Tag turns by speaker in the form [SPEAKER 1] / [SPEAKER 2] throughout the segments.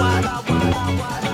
[SPEAKER 1] wada, wada, wada.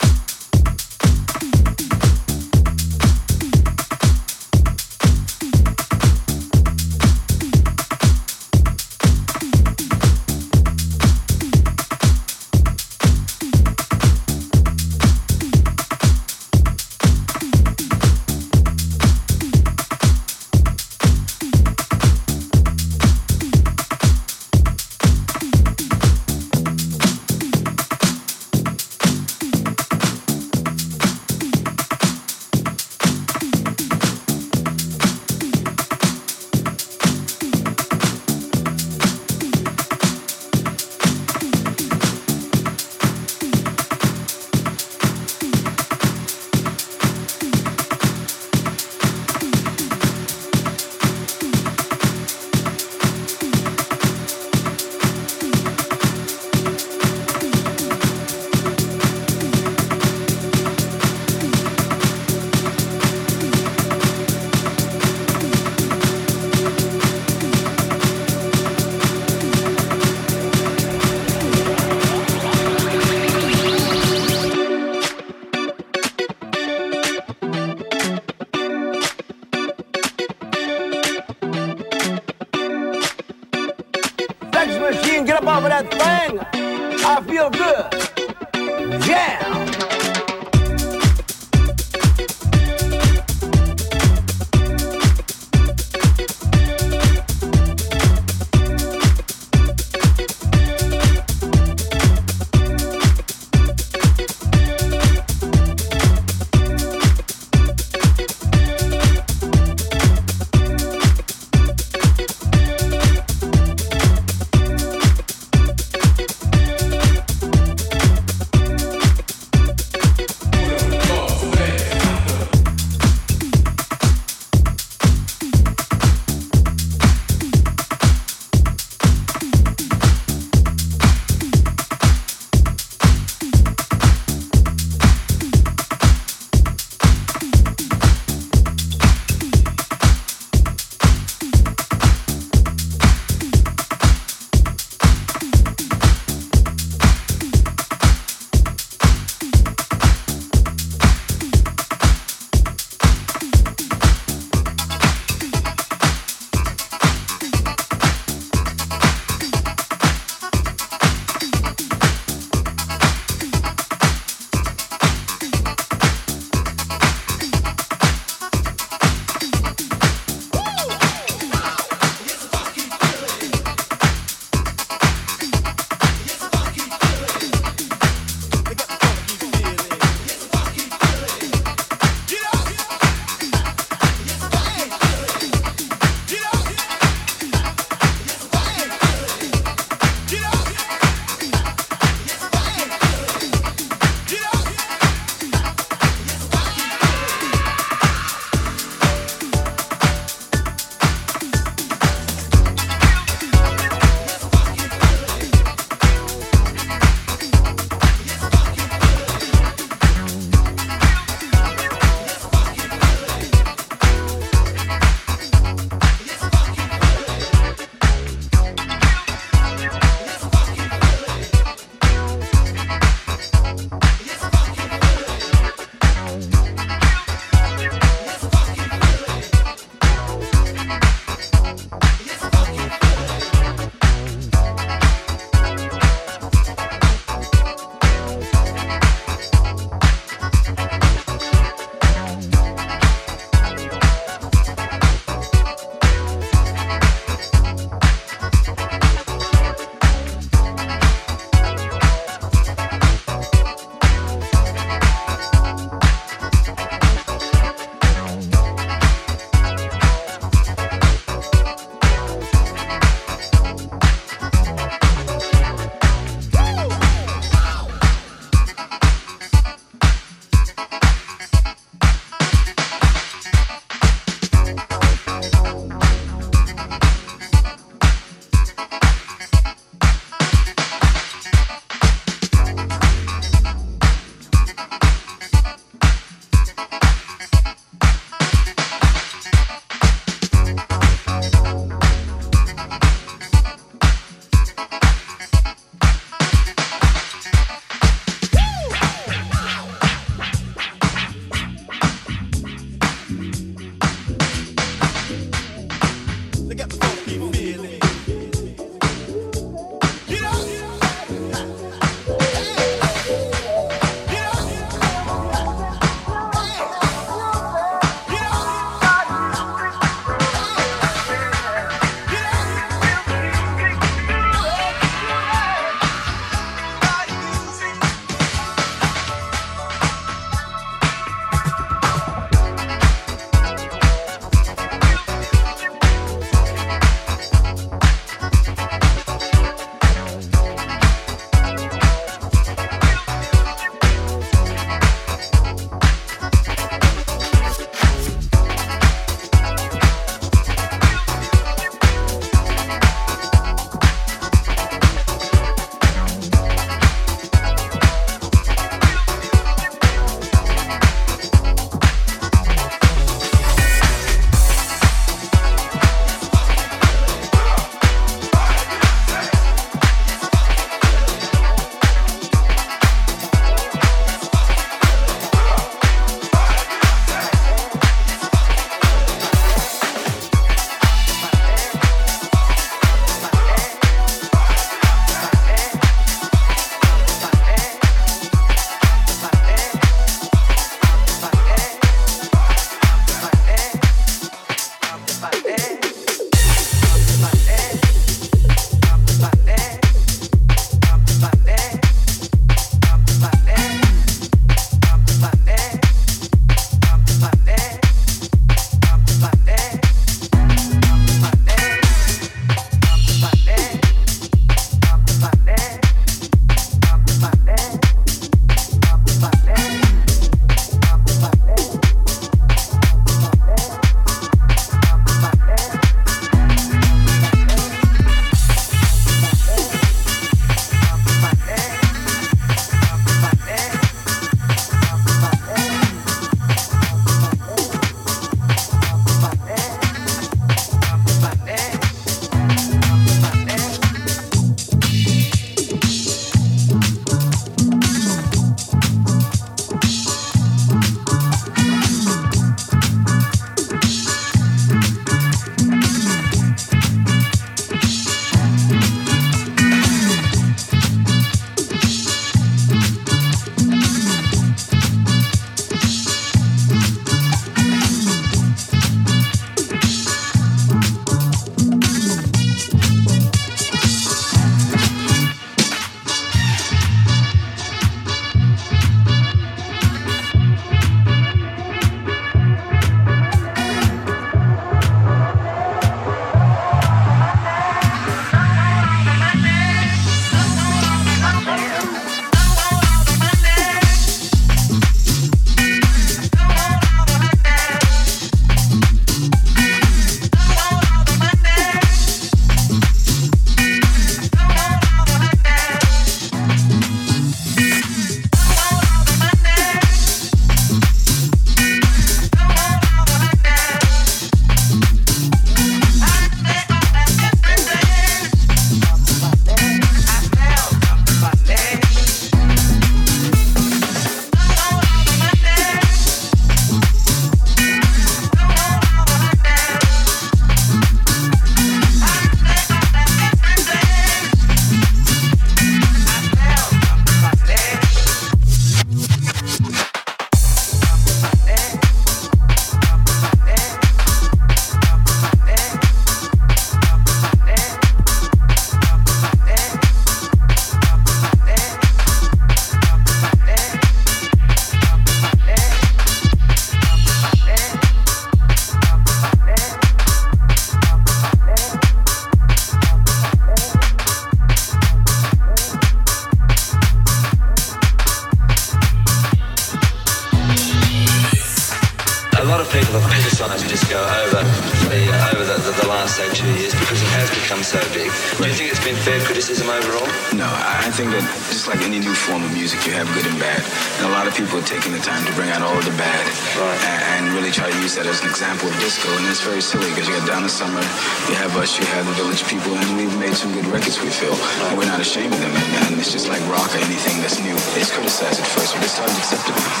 [SPEAKER 2] Summer, you have us, you have the Village People, and we've made some good records. We feel, and we're
[SPEAKER 1] not ashamed of them, and, and it's just like rock or anything that's new. It's criticized at first, but it's starting to accept it.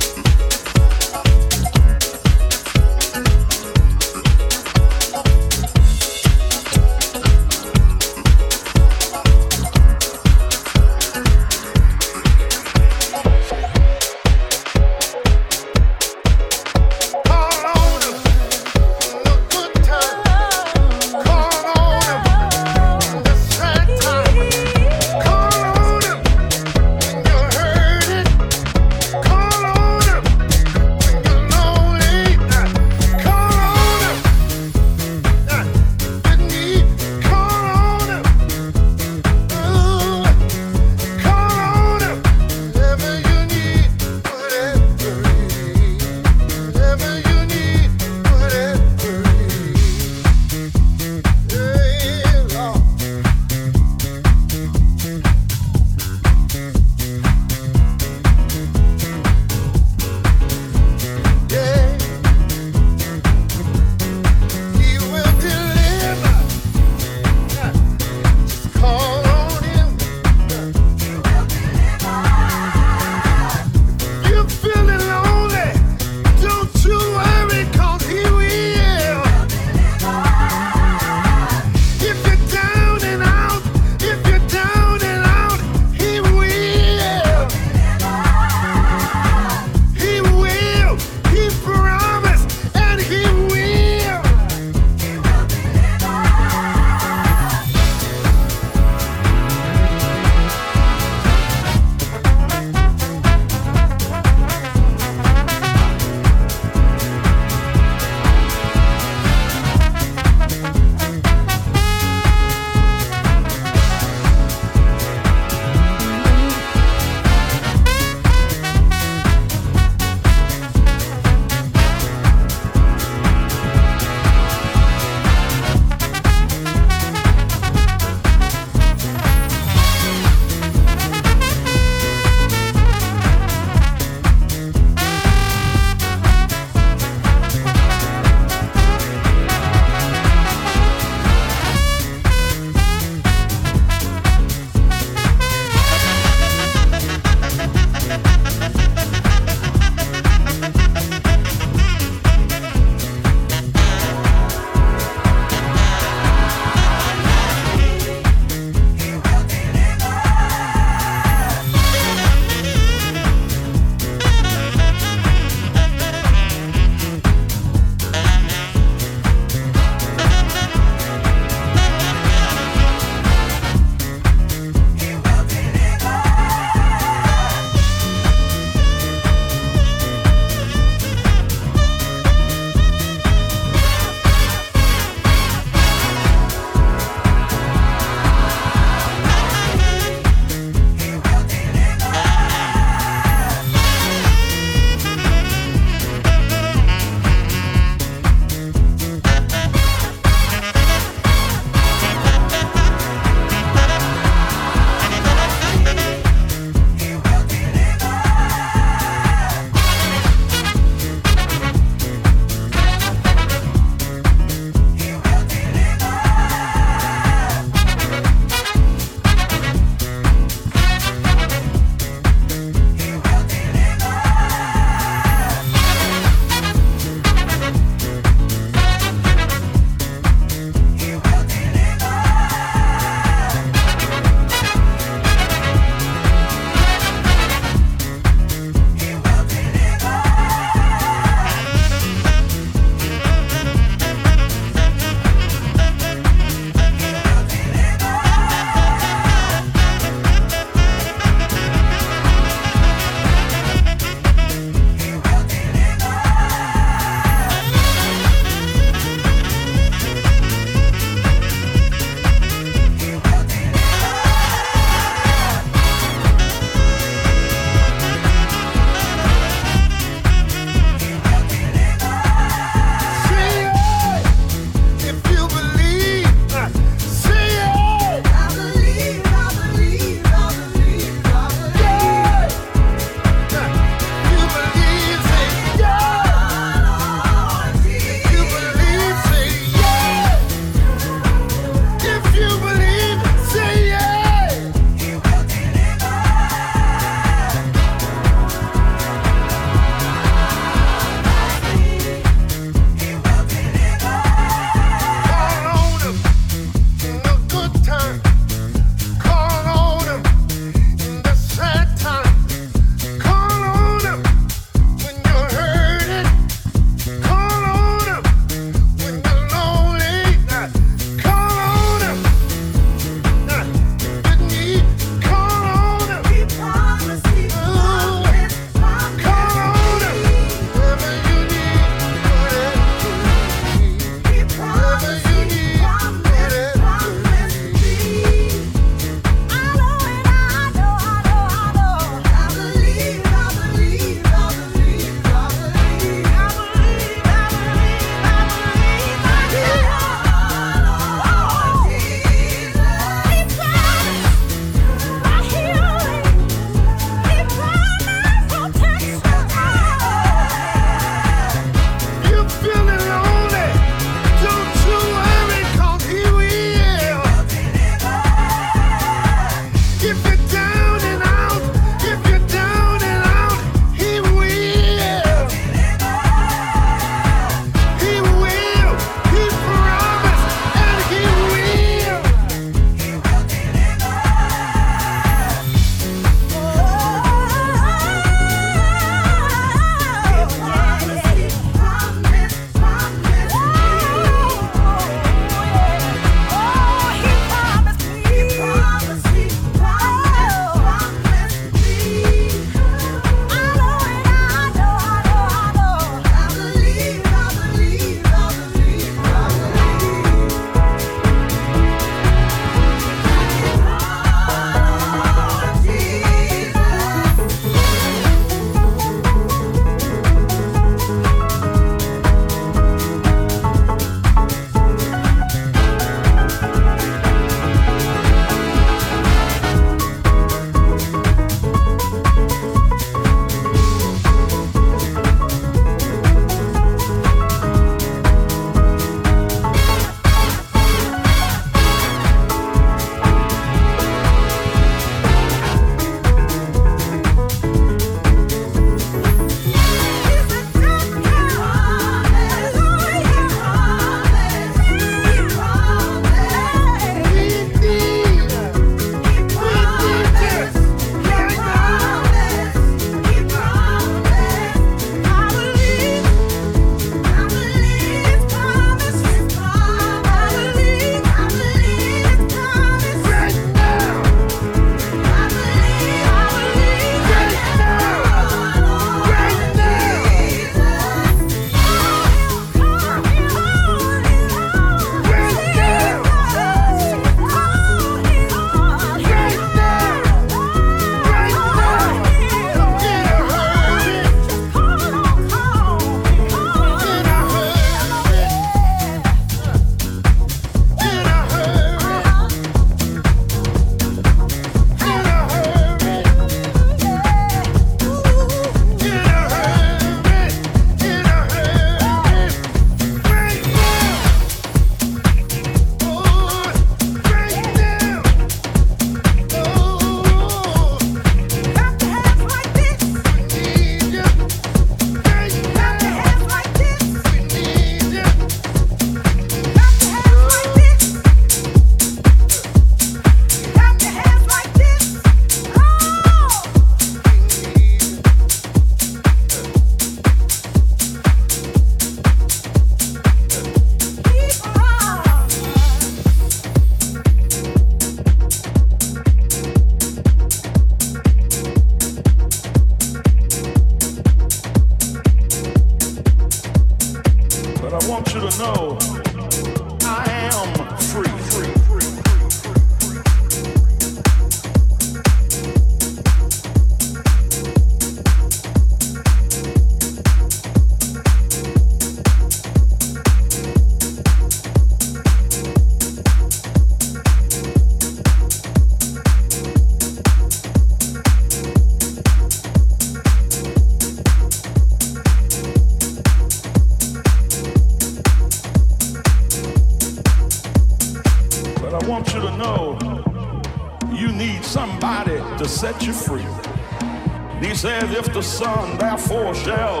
[SPEAKER 3] Son therefore shall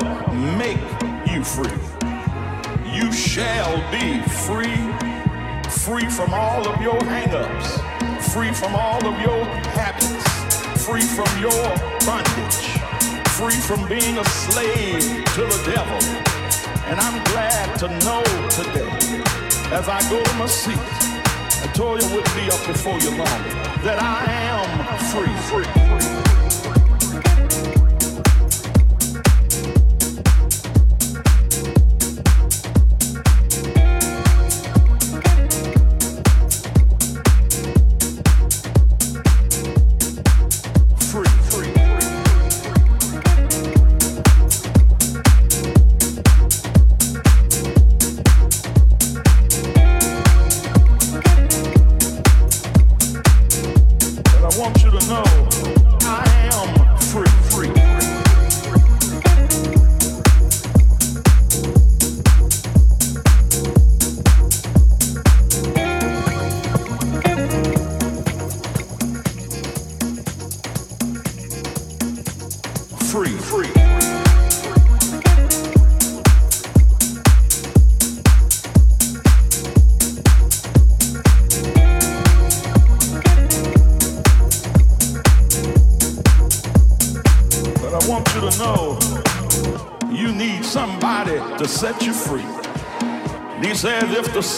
[SPEAKER 3] make you free. You shall be free, free from all of your hangups, free from all of your habits, free from your bondage, free from being a slave to the devil. And I'm glad to know today, as I go to my seat, I told you would be up before you long, that I am free. free.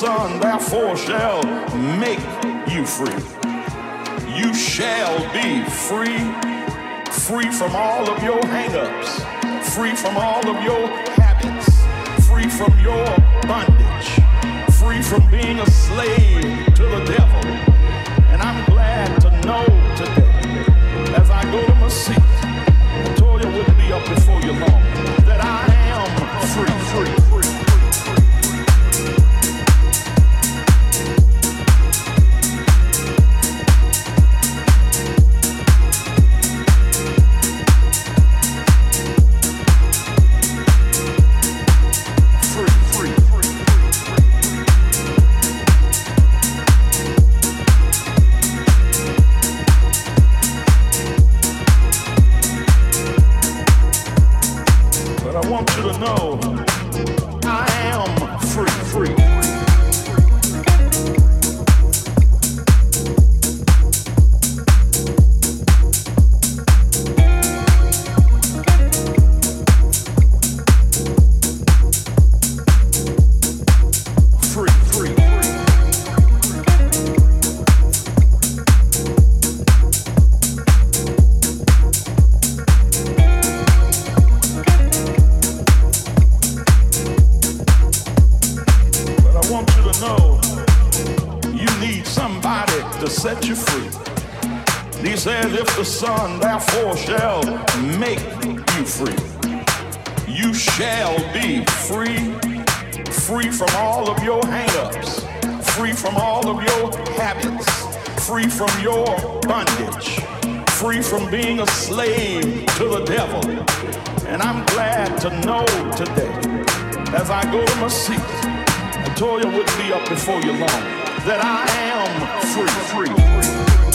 [SPEAKER 3] Son therefore shall make you free. You shall be free, free from all of your hangups, free from all of your habits, free from your bondage, free from being a slave to the devil. And I'm glad to know today, as I go to my seat, Toya wouldn't be up before you long. want you to know. to know today, as I go to my seat, and Toya will be up before you long, that I am free. free.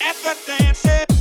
[SPEAKER 4] É Ever dancing.